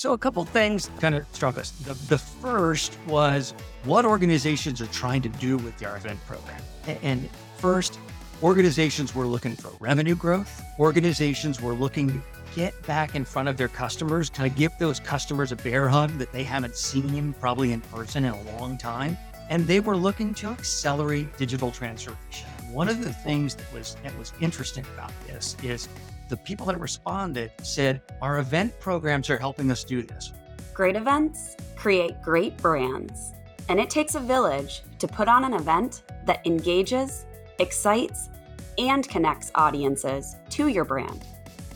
So, a couple things kind of struck us. The, the first was what organizations are trying to do with their event program. And first, organizations were looking for revenue growth. Organizations were looking to get back in front of their customers, kind of give those customers a bear hug that they haven't seen probably in person in a long time. And they were looking to accelerate digital transformation. One of the things that was that was interesting about this is the people that responded said, Our event programs are helping us do this. Great events create great brands. And it takes a village to put on an event that engages, excites, and connects audiences to your brand.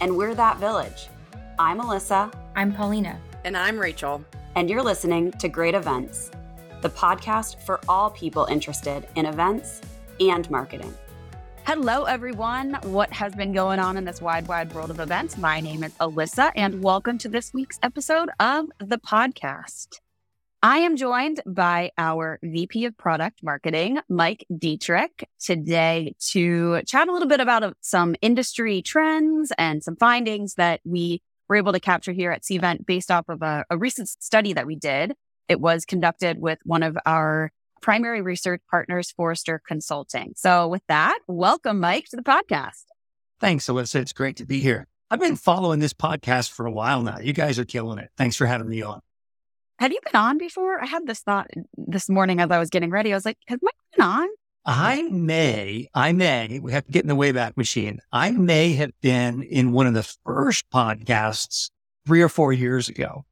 And we're that village. I'm Alyssa. I'm Paulina. And I'm Rachel. And you're listening to Great Events, the podcast for all people interested in events and marketing. Hello, everyone. What has been going on in this wide, wide world of events? My name is Alyssa, and welcome to this week's episode of the podcast. I am joined by our VP of Product Marketing, Mike Dietrich, today to chat a little bit about uh, some industry trends and some findings that we were able to capture here at Cvent based off of a, a recent study that we did. It was conducted with one of our primary research partners, Forrester Consulting. So, with that, welcome, Mike, to the podcast. Thanks, Alyssa. It's great to be here. I've been following this podcast for a while now. You guys are killing it. Thanks for having me on. Have you been on before? I had this thought this morning as I was getting ready. I was like, has Mike been on? I may, I may, we have to get in the Wayback Machine. I may have been in one of the first podcasts three or four years ago,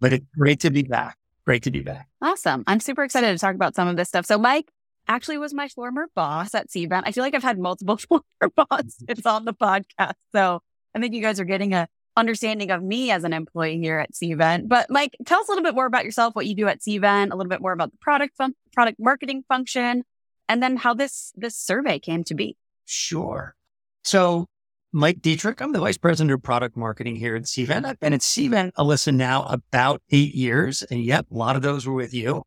but it's great to be back. Great to be back. Awesome. I'm super excited to talk about some of this stuff. So, Mike actually was my former boss at Cvent. I feel like I've had multiple former bosses on the podcast. So, I think you guys are getting a understanding of me as an employee here at Cvent. But, Mike, tell us a little bit more about yourself, what you do at Cvent, a little bit more about the product fun- product marketing function, and then how this this survey came to be. Sure. So, Mike Dietrich. I'm the vice president of product marketing here at Cvent. I've been at Cvent, Alyssa, now about eight years. And yep, a lot of those were with you.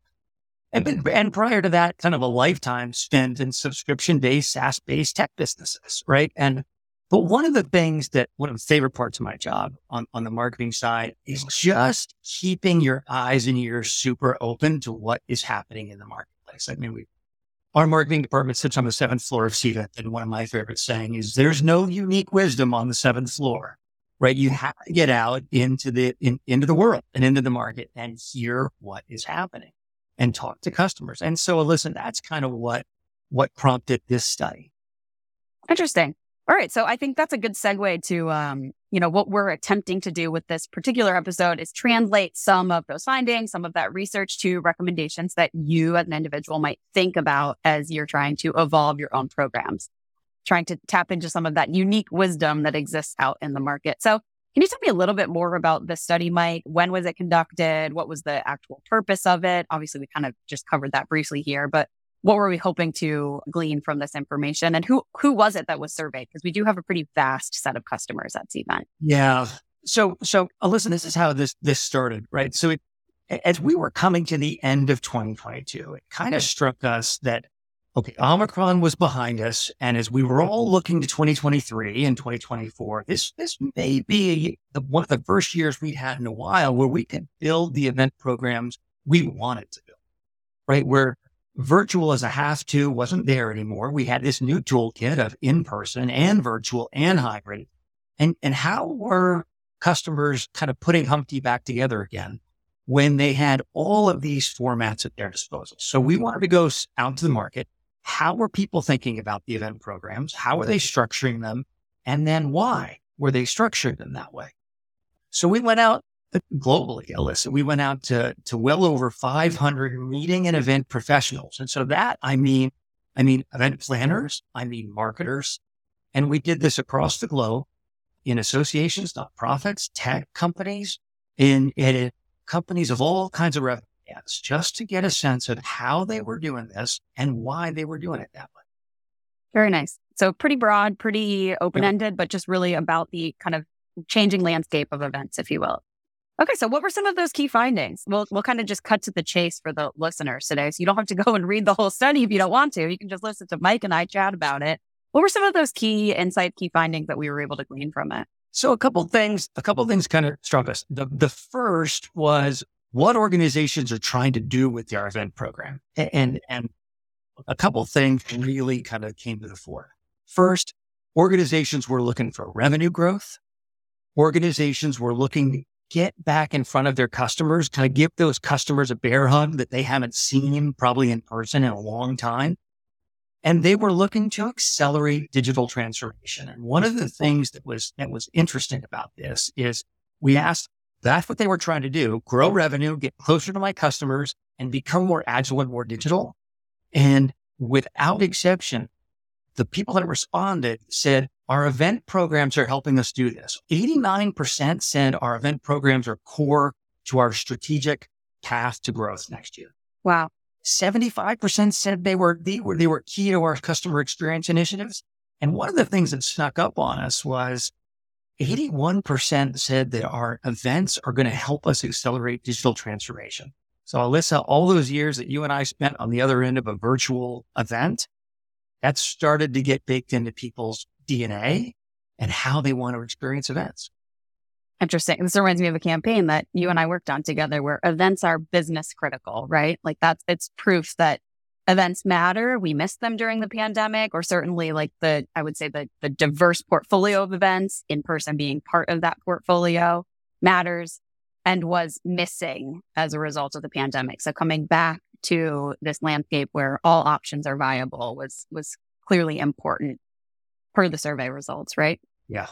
And, been, and prior to that, kind of a lifetime spent in subscription based, SaaS based tech businesses, right? And, but one of the things that one of the favorite parts of my job on, on the marketing side is just keeping your eyes and ears super open to what is happening in the marketplace. I mean, we our marketing department sits on the seventh floor of Cvent. And one of my favorite saying is there's no unique wisdom on the seventh floor, right? You have to get out into the, in, into the world and into the market and hear what is happening and talk to customers. And so listen, that's kind of what, what prompted this study. Interesting. All right. So I think that's a good segue to, um, you know, what we're attempting to do with this particular episode is translate some of those findings, some of that research to recommendations that you as an individual might think about as you're trying to evolve your own programs, trying to tap into some of that unique wisdom that exists out in the market. So can you tell me a little bit more about the study, Mike? When was it conducted? What was the actual purpose of it? Obviously, we kind of just covered that briefly here, but what were we hoping to glean from this information and who who was it that was surveyed because we do have a pretty vast set of customers at Cvent. Yeah. So so uh, listen, this is how this this started, right? So it, as we were coming to the end of 2022, it kind of struck us that okay, Omicron was behind us, and as we were all looking to 2023 and 2024, this this may be the, one of the first years we'd had in a while where we could build the event programs we wanted to build, right? Where virtual as a have to wasn't there anymore. We had this new toolkit of in person and virtual and hybrid. And, and how were customers kind of putting Humpty back together again when they had all of these formats at their disposal? So we wanted to go out to the market. How were people thinking about the event programs? How were they structuring them? And then why were they structured them that way? So we went out Uh, globally, Alyssa. We went out to, to well over 500 meeting and event professionals. And so that, I mean, I mean, event planners, I mean, marketers. And we did this across the globe in associations, nonprofits, tech companies, in, in companies of all kinds of revenue just to get a sense of how they were doing this and why they were doing it that way. Very nice. So pretty broad, pretty open ended, yeah. but just really about the kind of changing landscape of events, if you will. Okay, so what were some of those key findings? We'll we'll kind of just cut to the chase for the listeners today. So you don't have to go and read the whole study if you don't want to. You can just listen to Mike and I chat about it. What were some of those key insight, key findings that we were able to glean from it? So a couple things, a couple things kind of struck us. The the first was what organizations are trying to do with their event program, and and a couple things really kind of came to the fore. First, organizations were looking for revenue growth. Organizations were looking get back in front of their customers, kind of give those customers a bear hug that they haven't seen probably in person in a long time. And they were looking to accelerate digital transformation. And one of the things that was that was interesting about this is we asked that's what they were trying to do, grow revenue, get closer to my customers and become more agile and more digital. And without exception, the people that responded said, our event programs are helping us do this. 89% said our event programs are core to our strategic path to growth next year. Wow. 75% said they were, they were, they were key to our customer experience initiatives. And one of the things that snuck up on us was 81% said that our events are going to help us accelerate digital transformation. So Alyssa, all those years that you and I spent on the other end of a virtual event, that started to get baked into people's DNA and how they want to experience events. Interesting. This reminds me of a campaign that you and I worked on together where events are business critical, right? Like that's, it's proof that events matter. We missed them during the pandemic, or certainly like the, I would say the, the diverse portfolio of events in person being part of that portfolio matters and was missing as a result of the pandemic. So coming back to this landscape where all options are viable was, was clearly important per the survey results, right? Yeah.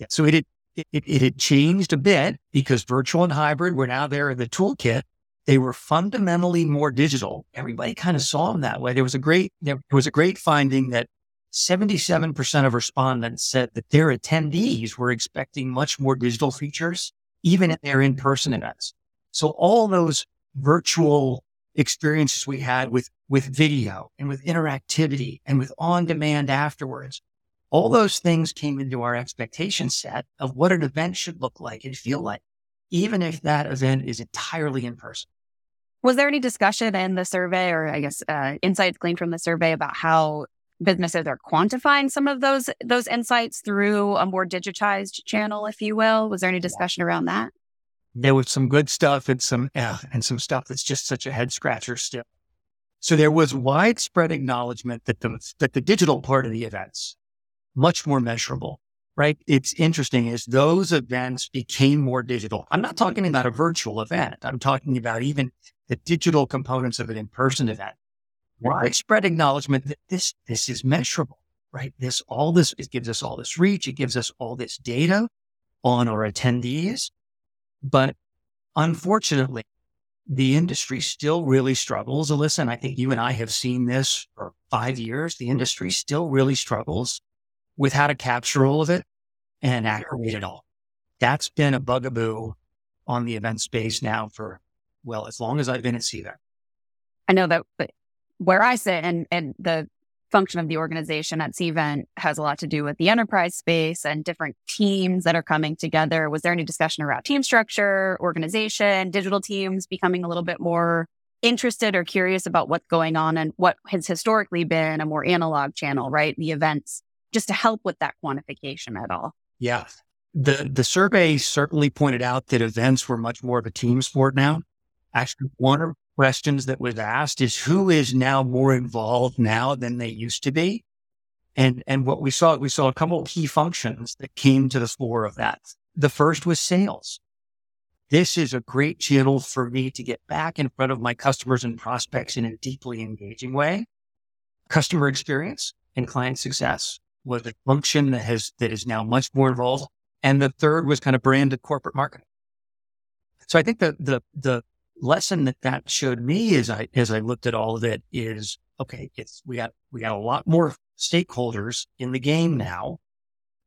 Yeah. So it had, it, it had changed a bit because virtual and hybrid were now there in the toolkit. They were fundamentally more digital. Everybody kind of saw them that way. There was a great, there was a great finding that 77% of respondents said that their attendees were expecting much more digital features, even at their in-person events. So all those virtual experiences we had with, with video and with interactivity and with on demand afterwards all those things came into our expectation set of what an event should look like and feel like, even if that event is entirely in person. Was there any discussion in the survey, or I guess uh, insights gleaned from the survey about how businesses are quantifying some of those those insights through a more digitized channel, if you will? Was there any discussion around that? There was some good stuff and some yeah, and some stuff that's just such a head scratcher still. So there was widespread acknowledgement that the that the digital part of the events much more measurable, right? It's interesting as those events became more digital. I'm not talking about a virtual event. I'm talking about even the digital components of an in-person event. Widespread acknowledgement that this, this is measurable, right? This, all this, it gives us all this reach. It gives us all this data on our attendees. But unfortunately, the industry still really struggles. Alyssa, and I think you and I have seen this for five years. The industry still really struggles with how to capture all of it and aggregate it all. That's been a bugaboo on the event space now for, well, as long as I've been at Cvent. I know that where I sit and, and the function of the organization at Cvent has a lot to do with the enterprise space and different teams that are coming together. Was there any discussion around team structure, organization, digital teams becoming a little bit more interested or curious about what's going on and what has historically been a more analog channel, right? The events just to help with that quantification at all. Yeah. The the survey certainly pointed out that events were much more of a team sport now. Actually, one of the questions that was asked is who is now more involved now than they used to be? And and what we saw, we saw a couple of key functions that came to the fore of that. The first was sales. This is a great channel for me to get back in front of my customers and prospects in a deeply engaging way. Customer experience and client success was a function that has that is now much more involved. And the third was kind of branded corporate marketing. So I think the the the lesson that that showed me as I as I looked at all of it is okay. It's we got we got a lot more stakeholders in the game now,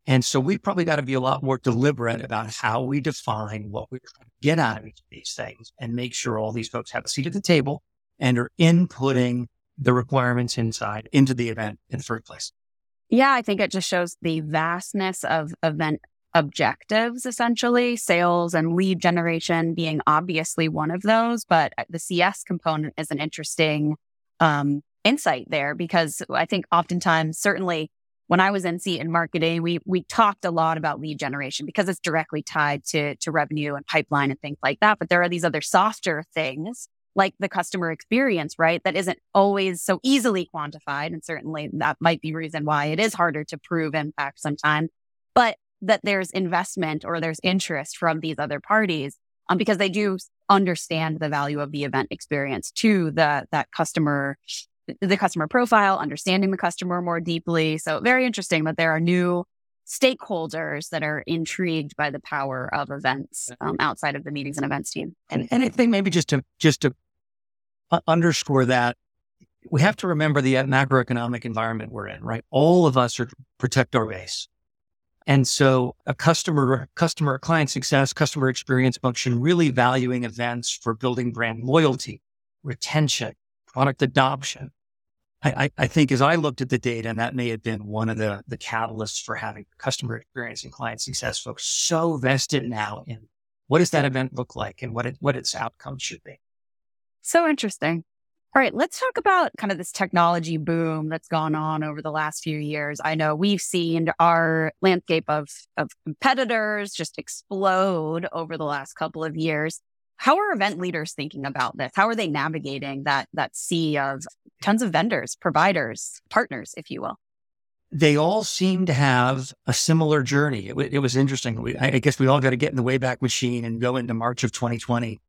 and so we probably got to be a lot more deliberate about how we define what we're trying to get out of each of these things, and make sure all these folks have a seat at the table and are inputting the requirements inside into the event in the first place. Yeah, I think it just shows the vastness of event objectives, essentially, sales and lead generation being obviously one of those. But uh, the CS component is an interesting um, insight there because I think oftentimes, certainly when I was in seat in marketing, we we talked a lot about lead generation because it's directly tied to to revenue and pipeline and things like that. But there are these other softer things like the customer experience, right? That isn't always so easily quantified. And certainly that might be reason why it is harder to prove impact sometimes. But that there's investment or there's interest from these other parties um, because they do understand the value of the event experience to the that customer the customer profile understanding the customer more deeply so very interesting that there are new stakeholders that are intrigued by the power of events um, outside of the meetings and events team. And, and i think maybe just to just to underscore that we have to remember the macroeconomic environment we're in right? All of us are protect our base. And so a customer, customer client success, customer experience function, really valuing events for building brand loyalty, retention, product adoption. I, I, think as I looked at the data, and that may have been one of the, the catalysts for having customer experience and client success folks so vested now in what does that event look like and what it, what its outcome should be. So interesting. All right, let's talk about kind of this technology boom that's gone on over the last few years. I know we've seen our landscape of, of competitors just explode over the last couple of years. How are event leaders thinking about this? How are they navigating that that sea of tons of vendors, providers, partners, if you will? They all seem to have a similar journey. It, it was interesting. We, I guess we all got to get in the Wayback Machine and go into March of 2020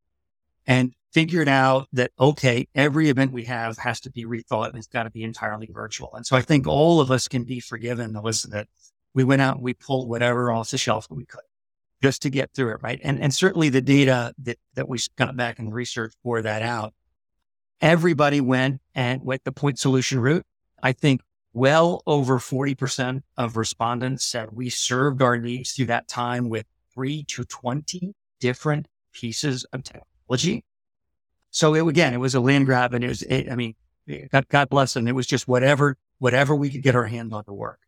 and figured out that, okay, every event we have has to be rethought and it's got to be entirely virtual. And so I think all of us can be forgiven, the listen that we went out and we pulled whatever off the shelf that we could just to get through it. Right. And, and certainly the data that, that we got back in research bore that out. Everybody went and went the point solution route. I think well over 40% of respondents said we served our needs through that time with three to 20 different pieces of technology so it, again, it was a land grab, and it was. It, I mean, God, God bless them. It was just whatever, whatever we could get our hands on to work.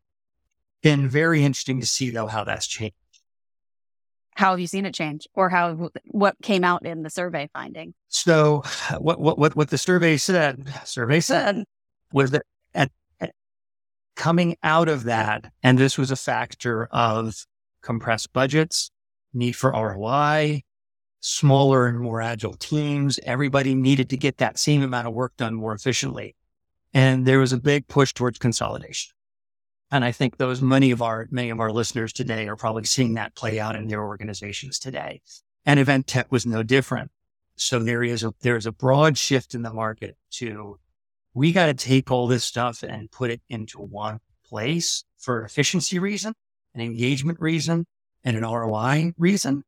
Been very interesting to see though how that's changed. How have you seen it change, or how what came out in the survey finding? So, what what what, the survey said, survey said, was that at, at coming out of that, and this was a factor of compressed budgets, need for ROI, smaller and more agile teams. Everybody needed to get that same amount of work done more efficiently. And there was a big push towards consolidation. And I think those many of our many of our listeners today are probably seeing that play out in their organizations today. And event tech was no different. So there is a there's a broad shift in the market to we got to take all this stuff and put it into one place for efficiency reason, an engagement reason, and an ROI reason.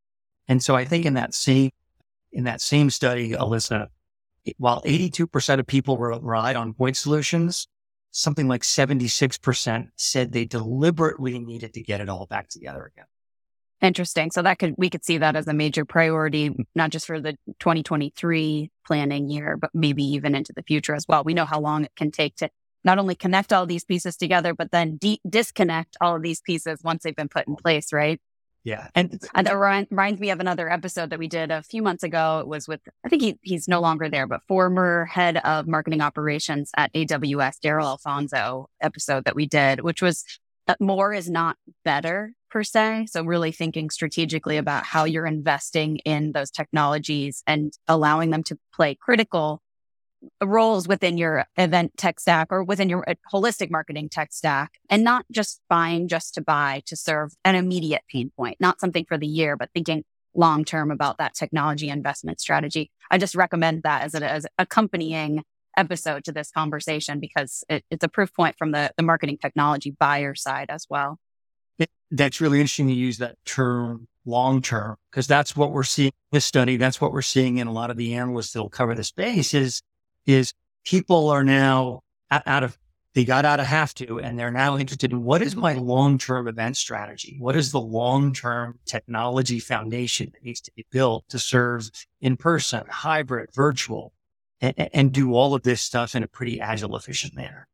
And so I think in that same, in that same study, Alyssa, while 82% of people relied on point solutions, something like 76% said they deliberately needed to get it all back together again. Interesting. So that could we could see that as a major priority, not just for the 2023 planning year, but maybe even into the future as well. We know how long it can take to not only connect all these pieces together, but then de- disconnect all of these pieces once they've been put in place, right? Yeah. And, and that reminds me of another episode that we did a few months ago. It was with, I think he, he's no longer there, but former head of marketing operations at AWS, Darrell Alfonso episode that we did, which was that more is not better per se. So really thinking strategically about how you're investing in those technologies and allowing them to play critical roles within your event tech stack or within your uh, holistic marketing tech stack and not just buying just to buy to serve an immediate pain point, not something for the year, but thinking long term about that technology investment strategy. I just recommend that as, an as accompanying episode to this conversation because it, it's a proof point from the, the marketing technology buyer side as well. It, that's really interesting to use that term long term because that's what we're seeing in this study. That's what we're seeing in a lot of the analysts that will cover the space is is people are now out of, they got out of have to, and they're now interested in what is my long term event strategy? What is the long term technology foundation that needs to be built to serve in person, hybrid, virtual, and, and do all of this stuff in a pretty agile, efficient manner?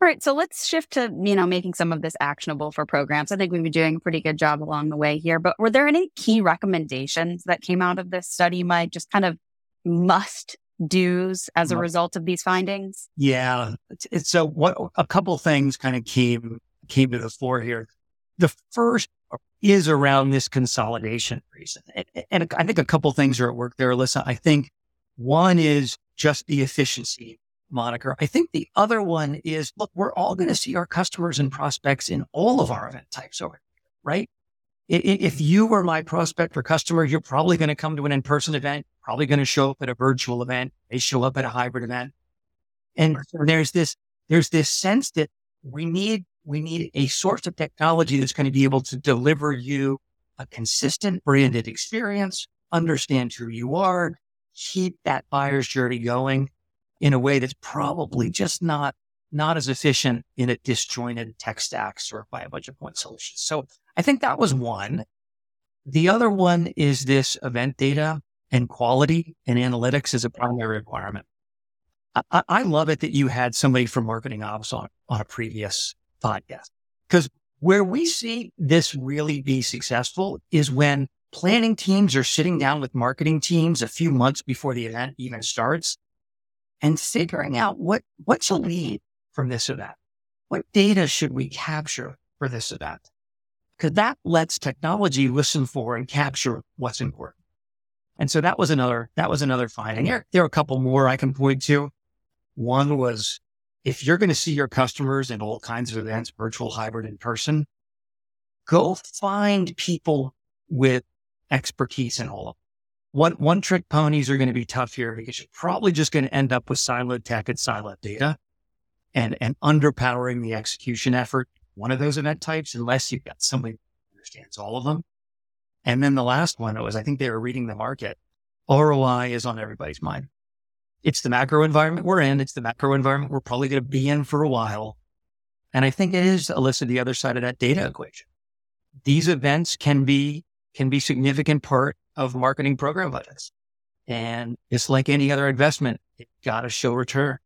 All right, so let's shift to you know making some of this actionable for programs. I think we've been doing a pretty good job along the way here. But were there any key recommendations that came out of this study, Mike? Just kind of must do's as a result of these findings? Yeah. It's, it's so what a couple things kind of came came to the fore here. The first is around this consolidation reason. And, and I think a couple things are at work there, Alyssa. I think one is just the efficiency moniker. I think the other one is look, we're all going to see our customers and prospects in all of our event types over right? If you were my prospect or customer, you're probably going to come to an in-person event, probably going to show up at a virtual event. They show up at a hybrid event. And there's this, there's this sense that we need, we need a source of technology that's going to be able to deliver you a consistent branded experience, understand who you are, keep that buyer's journey going in a way that's probably just not not as efficient in a disjointed tech stack served by a bunch of point solutions. So I think that was one. The other one is this event data and quality and analytics is a primary requirement. I, I love it that you had somebody from marketing ops on, on a previous podcast because where we see this really be successful is when planning teams are sitting down with marketing teams a few months before the event even starts and figuring out what, what's a need from this event? What data should we capture for this event? because that lets technology listen for and capture what's important. And so that was another, that was another finding. There, there are a couple more I can point to. One was if you're going to see your customers in all kinds of events, virtual, hybrid, in person, go find people with expertise in all of them. One, one trick ponies are going to be tough here because you're probably just going to end up with siloed tech and siloed data and, and underpowering the execution effort one of those event types unless you've got somebody who understands all of them. And then the last one was, I think they were reading the market. ROI is on everybody's mind. It's the macro environment we're in. It's the macro environment we're probably going to be in for a while. And I think it is, Alyssa, the other side of that data equation. These events can be, can be significant part of marketing program budgets. And it's like any other investment. It got to show return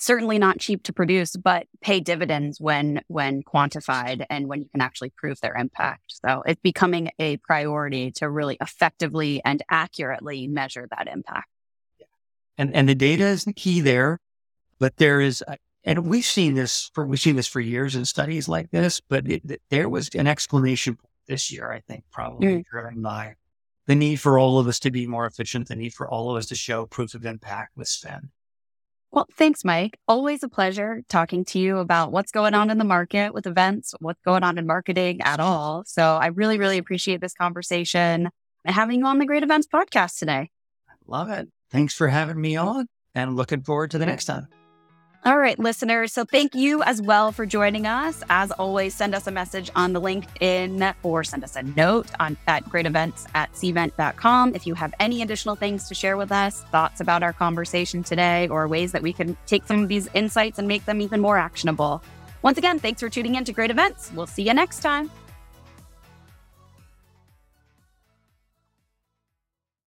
certainly not cheap to produce, but pay dividends when when quantified and when you can actually prove their impact. So it's becoming a priority to really effectively and accurately measure that impact. Yeah. And and the data is the key there, but there is and we've seen this for we've seen this for years in studies like this, but it, there was an exclamation point this year, I think, probably mm. driven by the need for all of us to be more efficient, the need for all of us to show proof of impact with spend. Well, thanks, Mike. Always a pleasure talking to you about what's going on in the market with events, what's going on in marketing at all. So I really, really appreciate this conversation and having you on the Great Events podcast today. I love it. Thanks for having me on and looking forward to the next time. All right, listeners. So thank you as well for joining us. As always, send us a message on the LinkedIn or send us a note on at greatevents at cvent.com if you have any additional things to share with us, thoughts about our conversation today, or ways that we can take some of these insights and make them even more actionable. Once again, thanks for tuning in to Great Events. We'll see you next time.